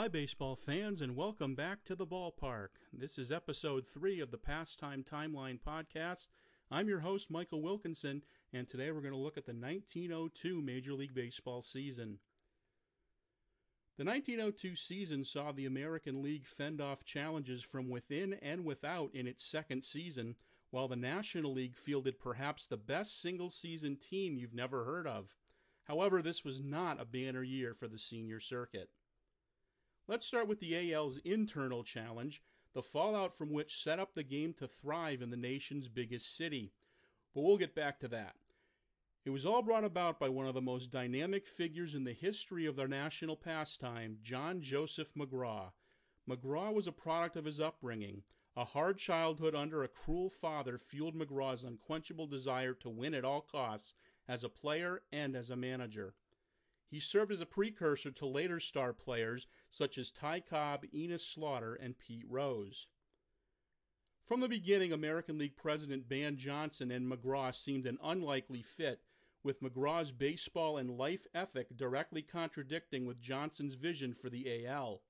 Hi, baseball fans, and welcome back to the ballpark. This is episode three of the Pastime Timeline podcast. I'm your host, Michael Wilkinson, and today we're going to look at the 1902 Major League Baseball season. The 1902 season saw the American League fend off challenges from within and without in its second season, while the National League fielded perhaps the best single season team you've never heard of. However, this was not a banner year for the senior circuit. Let's start with the AL's internal challenge, the fallout from which set up the game to thrive in the nation's biggest city. But we'll get back to that. It was all brought about by one of the most dynamic figures in the history of their national pastime, John Joseph McGraw. McGraw was a product of his upbringing. A hard childhood under a cruel father fueled McGraw's unquenchable desire to win at all costs as a player and as a manager. He served as a precursor to later star players such as Ty Cobb, Enos Slaughter, and Pete Rose. From the beginning, American League President Ban Johnson and McGraw seemed an unlikely fit, with McGraw's baseball and life ethic directly contradicting with Johnson's vision for the AL.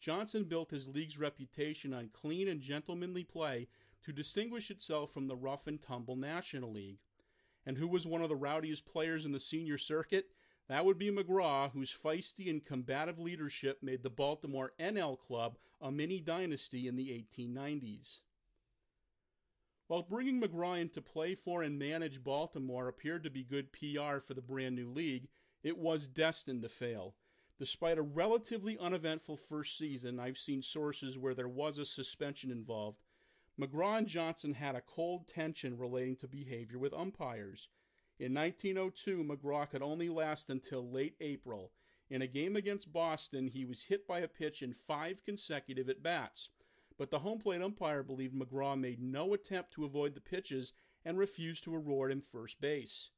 Johnson built his league's reputation on clean and gentlemanly play to distinguish itself from the rough and tumble National League. And who was one of the rowdiest players in the senior circuit? That would be McGraw, whose feisty and combative leadership made the Baltimore NL Club a mini dynasty in the 1890s. While bringing McGraw into play for and manage Baltimore appeared to be good PR for the brand new league, it was destined to fail. Despite a relatively uneventful first season, I've seen sources where there was a suspension involved. McGraw and Johnson had a cold tension relating to behavior with umpires. In 1902, McGraw could only last until late April. In a game against Boston, he was hit by a pitch in five consecutive at bats. But the home plate umpire believed McGraw made no attempt to avoid the pitches and refused to award him first base.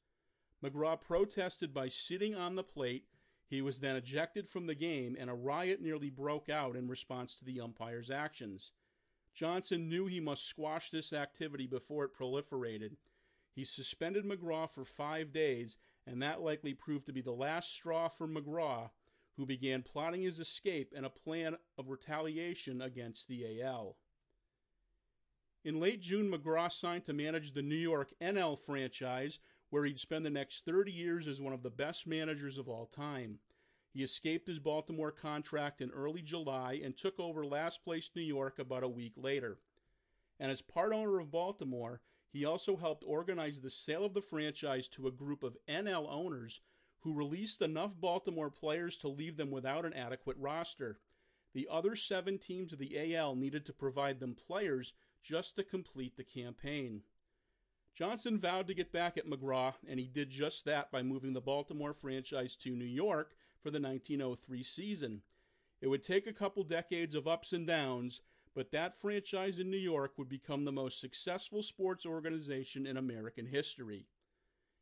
McGraw protested by sitting on the plate. He was then ejected from the game, and a riot nearly broke out in response to the umpire's actions. Johnson knew he must squash this activity before it proliferated. He suspended McGraw for five days, and that likely proved to be the last straw for McGraw, who began plotting his escape and a plan of retaliation against the AL. In late June, McGraw signed to manage the New York NL franchise, where he'd spend the next 30 years as one of the best managers of all time. He escaped his Baltimore contract in early July and took over last place New York about a week later. And as part owner of Baltimore, he also helped organize the sale of the franchise to a group of NL owners who released enough Baltimore players to leave them without an adequate roster. The other seven teams of the AL needed to provide them players just to complete the campaign. Johnson vowed to get back at McGraw, and he did just that by moving the Baltimore franchise to New York for the 1903 season. It would take a couple decades of ups and downs, but that franchise in New York would become the most successful sports organization in American history.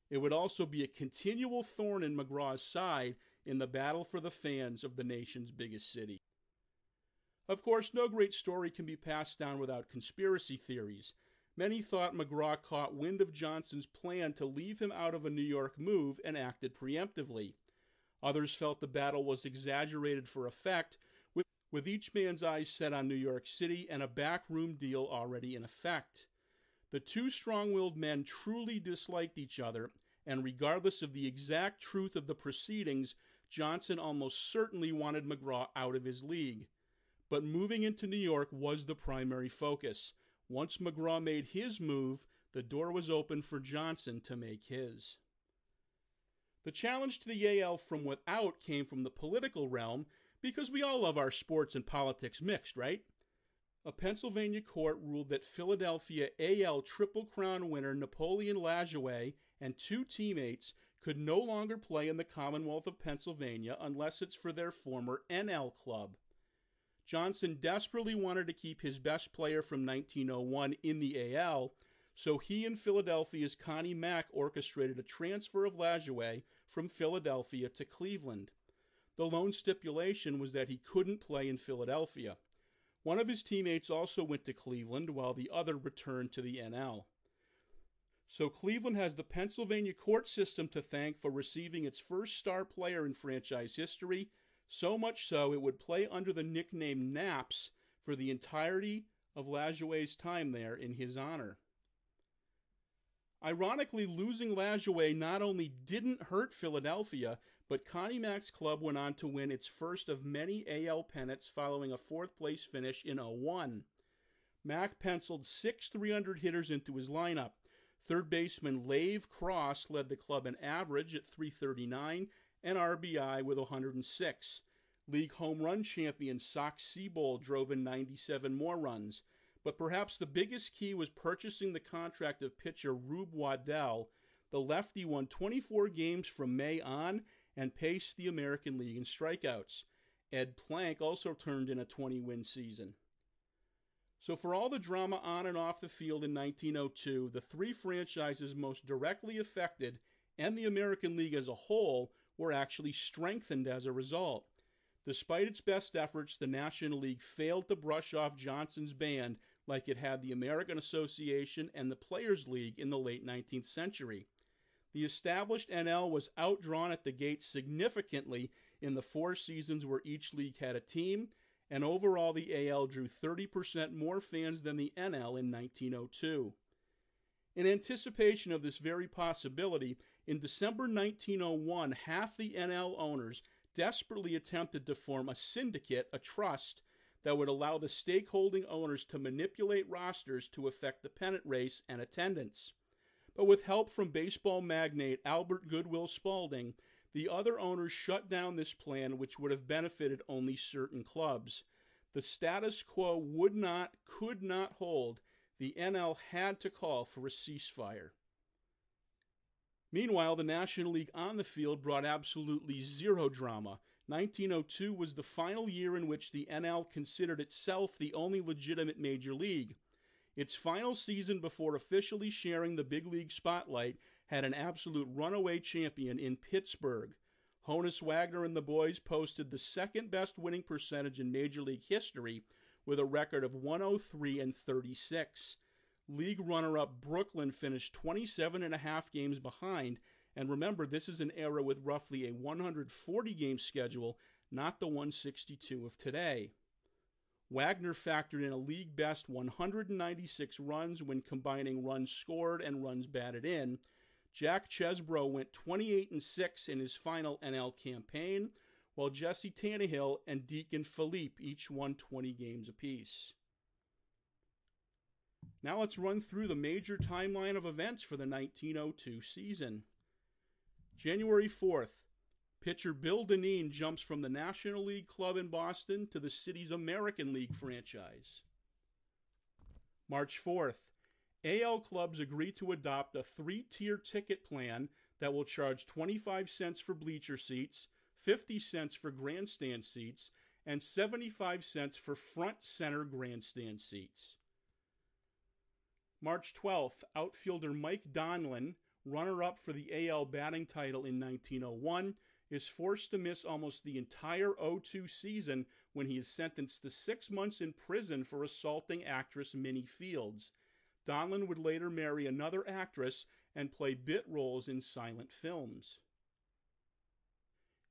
It would also be a continual thorn in McGraw's side in the battle for the fans of the nation's biggest city. Of course, no great story can be passed down without conspiracy theories. Many thought McGraw caught wind of Johnson's plan to leave him out of a New York move and acted preemptively. Others felt the battle was exaggerated for effect, with each man's eyes set on New York City and a backroom deal already in effect. The two strong willed men truly disliked each other, and regardless of the exact truth of the proceedings, Johnson almost certainly wanted McGraw out of his league. But moving into New York was the primary focus. Once McGraw made his move, the door was open for Johnson to make his. The challenge to the AL from without came from the political realm because we all love our sports and politics mixed, right? A Pennsylvania court ruled that Philadelphia AL Triple Crown winner Napoleon Lajoie and two teammates could no longer play in the Commonwealth of Pennsylvania unless it's for their former NL club. Johnson desperately wanted to keep his best player from 1901 in the AL, so he and Philadelphia's Connie Mack orchestrated a transfer of Lajoie from Philadelphia to Cleveland. The lone stipulation was that he couldn't play in Philadelphia. One of his teammates also went to Cleveland, while the other returned to the NL. So Cleveland has the Pennsylvania court system to thank for receiving its first star player in franchise history, so much so it would play under the nickname Naps for the entirety of Lajoie's time there in his honor. Ironically, losing Lajoie not only didn't hurt Philadelphia, but Connie Mack's club went on to win its first of many AL pennants following a fourth place finish in 01. Mack penciled six 300 hitters into his lineup. Third baseman Lave Cross led the club in average at 339 and RBI with 106. League home run champion Sox Seybold drove in 97 more runs. But perhaps the biggest key was purchasing the contract of pitcher Rube Waddell. The lefty won 24 games from May on and paced the American League in strikeouts. Ed Plank also turned in a 20 win season. So, for all the drama on and off the field in 1902, the three franchises most directly affected and the American League as a whole were actually strengthened as a result. Despite its best efforts, the National League failed to brush off Johnson's band like it had the American Association and the Players League in the late 19th century. The established NL was outdrawn at the gate significantly in the four seasons where each league had a team, and overall the AL drew 30% more fans than the NL in 1902. In anticipation of this very possibility, in December 1901, half the NL owners desperately attempted to form a syndicate, a trust, that would allow the stakeholding owners to manipulate rosters to affect the pennant race and attendance. But with help from baseball magnate Albert Goodwill Spalding, the other owners shut down this plan, which would have benefited only certain clubs. The status quo would not, could not hold. The NL had to call for a ceasefire. Meanwhile, the National League on the field brought absolutely zero drama. 1902 was the final year in which the NL considered itself the only legitimate major league. Its final season before officially sharing the big league spotlight had an absolute runaway champion in Pittsburgh. Honus Wagner and the boys posted the second best winning percentage in Major League history with a record of 103 and 36. League runner up Brooklyn finished 27 and a half games behind. And remember, this is an era with roughly a 140 game schedule, not the 162 of today. Wagner factored in a league best 196 runs when combining runs scored and runs batted in. Jack Chesbro went 28 and 6 in his final NL campaign, while Jesse Tannehill and Deacon Phillippe each won 20 games apiece. Now let's run through the major timeline of events for the 1902 season. January 4th, pitcher Bill Dinneen jumps from the National League club in Boston to the city's American League franchise. March 4th, AL clubs agree to adopt a three tier ticket plan that will charge 25 cents for bleacher seats, 50 cents for grandstand seats, and 75 cents for front center grandstand seats. March 12th, outfielder Mike Donlin, runner up for the AL batting title in 1901, is forced to miss almost the entire 02 season when he is sentenced to six months in prison for assaulting actress Minnie Fields. Donlin would later marry another actress and play bit roles in silent films.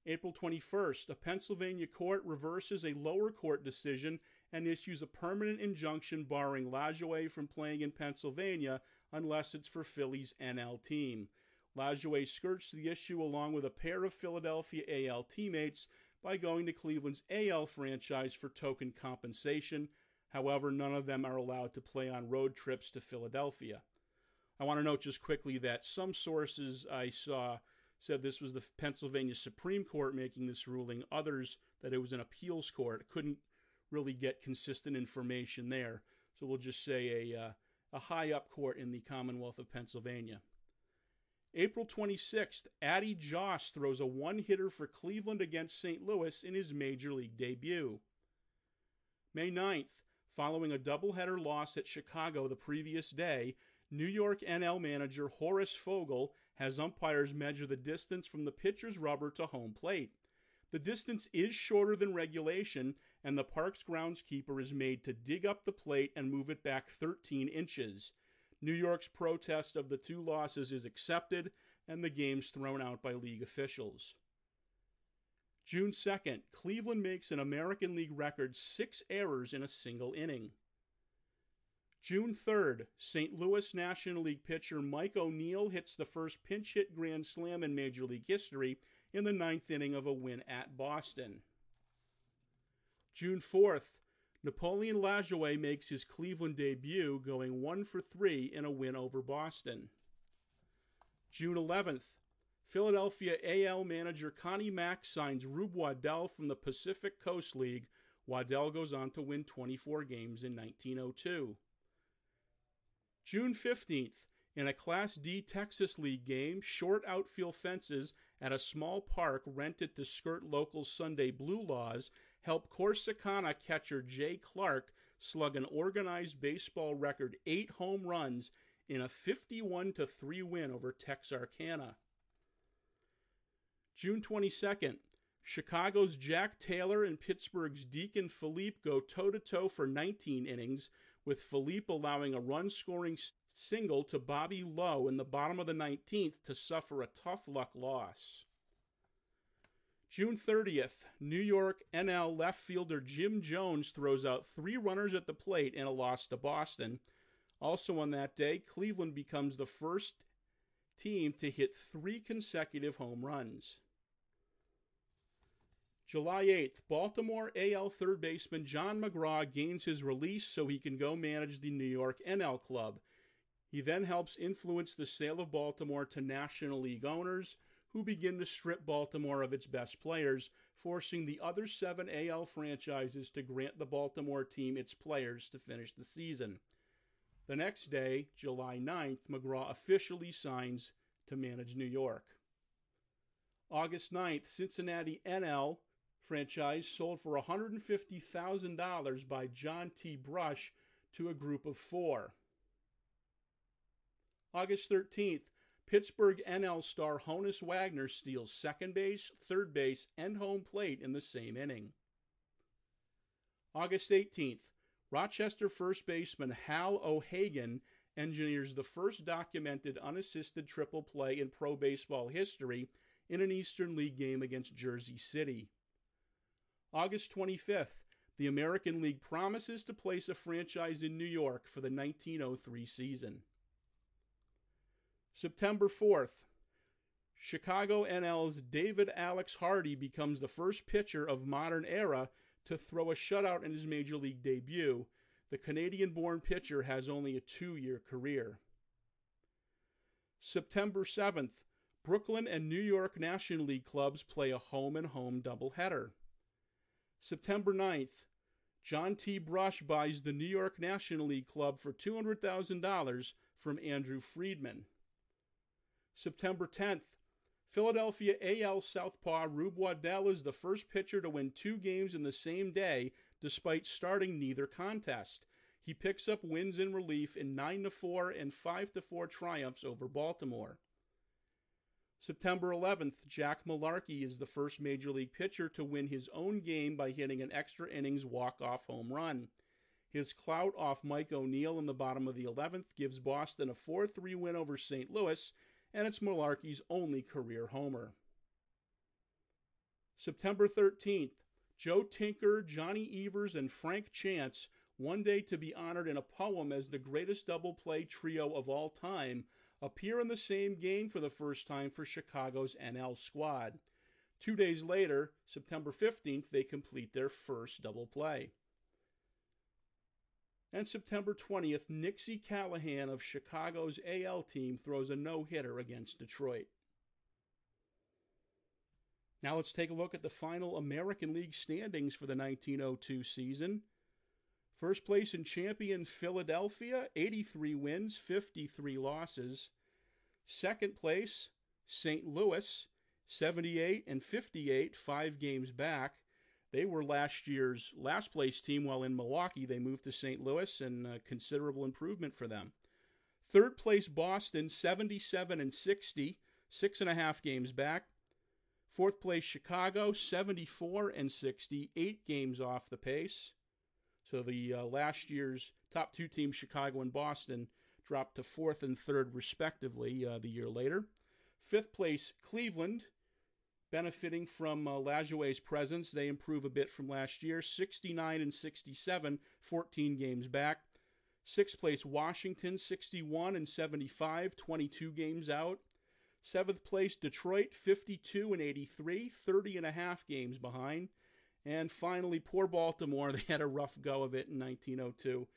April 21st, a Pennsylvania court reverses a lower court decision and issues a permanent injunction barring Lajoie from playing in Pennsylvania unless it's for Philly's NL team. Lajoie skirts the issue along with a pair of Philadelphia AL teammates by going to Cleveland's AL franchise for token compensation. However, none of them are allowed to play on road trips to Philadelphia. I want to note just quickly that some sources I saw said this was the Pennsylvania Supreme Court making this ruling, others that it was an appeals court. Couldn't really get consistent information there. So we'll just say a, uh, a high up court in the Commonwealth of Pennsylvania. April 26th, Addie Joss throws a one hitter for Cleveland against St. Louis in his major league debut. May 9th, following a doubleheader loss at Chicago the previous day, New York NL manager Horace Fogel has umpires measure the distance from the pitcher's rubber to home plate. The distance is shorter than regulation, and the park's groundskeeper is made to dig up the plate and move it back 13 inches. New York's protest of the two losses is accepted, and the game's thrown out by league officials. June 2nd, Cleveland makes an American League record six errors in a single inning. June 3rd, St. Louis National League pitcher Mike O'Neill hits the first pinch hit grand slam in Major League history in the ninth inning of a win at Boston. June 4th, Napoleon Lajoie makes his Cleveland debut, going 1 for 3 in a win over Boston. June 11th, Philadelphia AL manager Connie Mack signs Rube Waddell from the Pacific Coast League. Waddell goes on to win 24 games in 1902. June 15th, in a Class D Texas League game, short outfield fences at a small park rented to skirt local Sunday blue laws help Corsicana catcher Jay Clarke slug an organized baseball record eight home runs in a 51 3 win over Texarkana. June 22nd, Chicago's Jack Taylor and Pittsburgh's Deacon Phillippe go toe to toe for 19 innings, with Phillippe allowing a run scoring single to Bobby Lowe in the bottom of the 19th to suffer a tough luck loss. June 30th, New York NL left fielder Jim Jones throws out three runners at the plate in a loss to Boston. Also on that day, Cleveland becomes the first team to hit three consecutive home runs. July 8th, Baltimore AL third baseman John McGraw gains his release so he can go manage the New York NL club. He then helps influence the sale of Baltimore to National League owners, who begin to strip Baltimore of its best players, forcing the other seven AL franchises to grant the Baltimore team its players to finish the season. The next day, July 9th, McGraw officially signs to manage New York. August 9th, Cincinnati NL franchise sold for $150,000 by John T. Brush to a group of four. August 13th, Pittsburgh NL star Honus Wagner steals second base, third base, and home plate in the same inning. August 18th, Rochester first baseman Hal O'Hagan engineers the first documented unassisted triple play in pro baseball history in an Eastern League game against Jersey City. August 25th, the American League promises to place a franchise in New York for the 1903 season. September 4th, Chicago NL's David Alex Hardy becomes the first pitcher of modern era to throw a shutout in his major league debut. The Canadian born pitcher has only a two year career. September 7th, Brooklyn and New York National League clubs play a home and home doubleheader. September 9th, John T. Brush buys the New York National League club for $200,000 from Andrew Freedman. September 10th, Philadelphia AL Southpaw Rube Waddell is the first pitcher to win two games in the same day despite starting neither contest. He picks up wins in relief in 9 4 and 5 4 triumphs over Baltimore. September 11th, Jack Malarkey is the first major league pitcher to win his own game by hitting an extra innings walk-off home run. His clout off Mike O'Neill in the bottom of the 11th gives Boston a 4-3 win over St. Louis, and it's Malarkey's only career homer. September 13th, Joe Tinker, Johnny Evers, and Frank Chance one day to be honored in a poem as the greatest double play trio of all time appear in the same game for the first time for Chicago's NL squad. Two days later, September 15th, they complete their first double play. And September 20th, Nixey Callahan of Chicago's AL team throws a no hitter against Detroit. Now let's take a look at the final American League standings for the 1902 season. First place in champion Philadelphia, 83 wins, 53 losses. Second place, St. Louis, 78 and 58, five games back. They were last year's last place team, while in Milwaukee they moved to St. Louis, and considerable improvement for them. Third place, Boston, 77 and 60, six and a half games back. Fourth place, Chicago, 74 and 60, eight games off the pace. So the uh, last year's top two teams, Chicago and Boston, dropped to fourth and third respectively uh, the year later. Fifth place, Cleveland, benefiting from uh, Lajoie's presence. They improve a bit from last year 69 and 67, 14 games back. Sixth place, Washington, 61 and 75, 22 games out. Seventh place, Detroit, 52 and 83, 30 and a half games behind. And finally, poor Baltimore. They had a rough go of it in 1902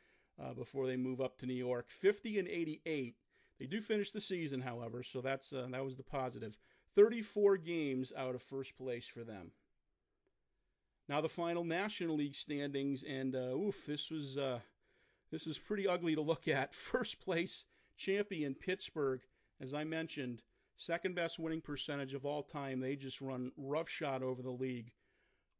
uh, before they move up to New York, 50 and 88. They do finish the season, however, so that's uh, that was the positive. 34 games out of first place for them. Now the final National League standings, and uh, oof, this was uh, this is pretty ugly to look at. First place champion Pittsburgh, as I mentioned, second best winning percentage of all time. They just run roughshod over the league.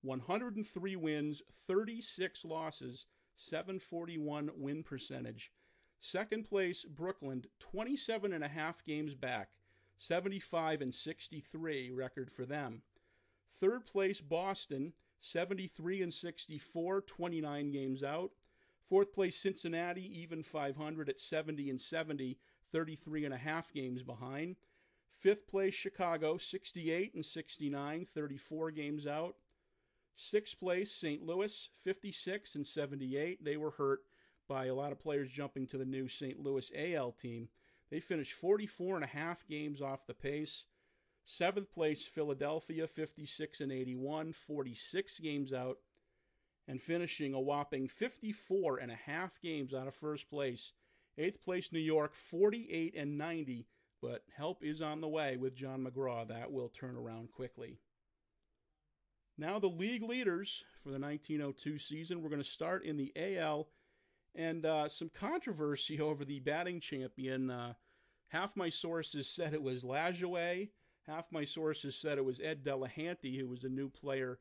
103 wins, 36 losses, 741 win percentage. Second place Brooklyn, 27 and a half games back, 75 and 63 record for them. Third place, Boston, 73 and 64, 29 games out. Fourth place, Cincinnati, even 500 at 70 and 70, 33 and a half games behind. Fifth place, Chicago, 68 and 69, 34 games out. Sixth place, St. Louis, 56 and 78. They were hurt by a lot of players jumping to the new St. Louis AL team. They finished 44 and a half games off the pace. Seventh place, Philadelphia, 56 and 81, 46 games out, and finishing a whopping 54 and a half games out of first place. Eighth place, New York, 48 and 90, but help is on the way with John McGraw. That will turn around quickly. Now, the league leaders for the 1902 season. We're going to start in the AL and uh, some controversy over the batting champion. Uh, half my sources said it was Lajoie. Half my sources said it was Ed Delahanty, who was a new player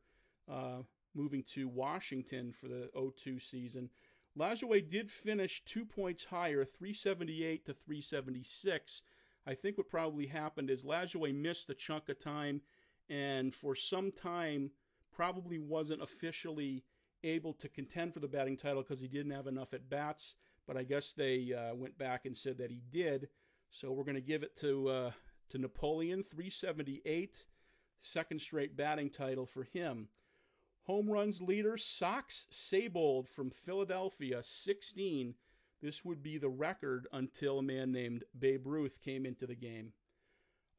uh, moving to Washington for the 02 season. Lajoie did finish two points higher, 378 to 376. I think what probably happened is Lajoie missed a chunk of time and for some time probably wasn't officially able to contend for the batting title because he didn't have enough at bats. But I guess they uh, went back and said that he did. So we're going to give it to uh, to Napoleon, 378, second straight batting title for him. Home runs leader, Sox Seybold from Philadelphia, 16. This would be the record until a man named Babe Ruth came into the game.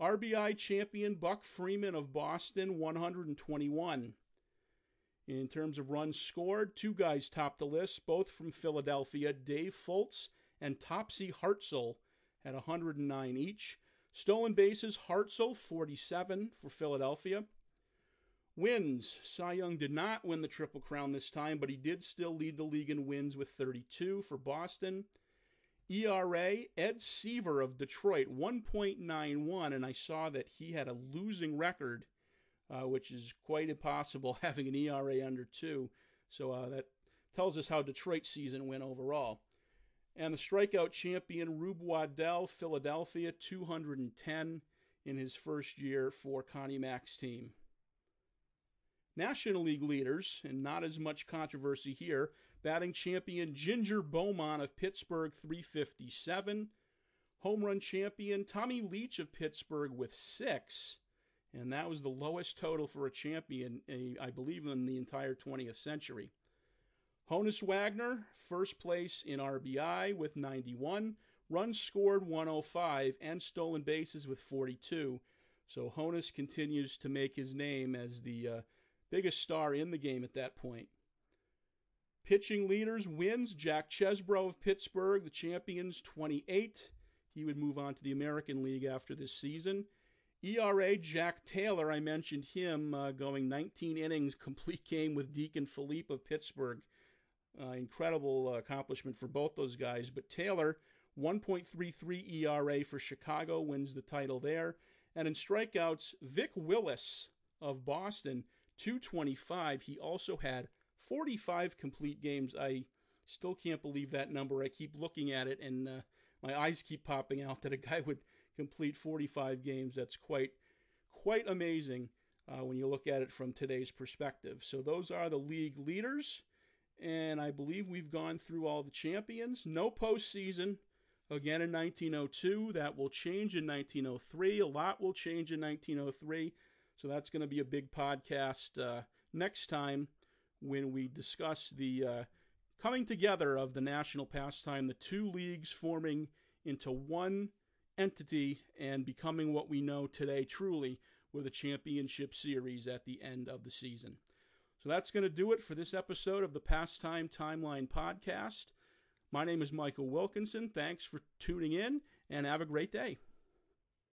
RBI champion Buck Freeman of Boston, 121. In terms of runs scored, two guys topped the list, both from Philadelphia. Dave Fultz and Topsy Hartsel had 109 each. Stolen bases, Hartsel, 47 for Philadelphia. Wins, Cy Young did not win the Triple Crown this time, but he did still lead the league in wins with 32 for Boston. ERA, Ed Siever of Detroit, 1.91, and I saw that he had a losing record uh, which is quite impossible having an ERA under two. So uh, that tells us how Detroit's season went overall. And the strikeout champion, Rube Waddell, Philadelphia, 210 in his first year for Connie Mack's team. National League leaders, and not as much controversy here, batting champion Ginger Beaumont of Pittsburgh, 357. Home run champion Tommy Leach of Pittsburgh with six and that was the lowest total for a champion, I believe, in the entire 20th century. Honus Wagner, first place in RBI with 91, runs scored 105, and stolen bases with 42. So Honus continues to make his name as the uh, biggest star in the game at that point. Pitching leaders wins Jack Chesbro of Pittsburgh, the champions 28. He would move on to the American League after this season. ERA Jack Taylor, I mentioned him uh, going 19 innings, complete game with Deacon Phillippe of Pittsburgh. Uh, incredible accomplishment for both those guys. But Taylor, 1.33 ERA for Chicago, wins the title there. And in strikeouts, Vic Willis of Boston, 225. He also had 45 complete games. I still can't believe that number. I keep looking at it and uh, my eyes keep popping out that a guy would complete 45 games. That's quite quite amazing uh, when you look at it from today's perspective. So those are the league leaders, and I believe we've gone through all the champions. No postseason again in 1902. That will change in 1903. A lot will change in 1903. So that's going to be a big podcast uh, next time when we discuss the uh, coming together of the national pastime, the two leagues forming into one entity and becoming what we know today truly with a championship series at the end of the season. So that's going to do it for this episode of the Pastime Timeline podcast. My name is Michael Wilkinson. Thanks for tuning in and have a great day.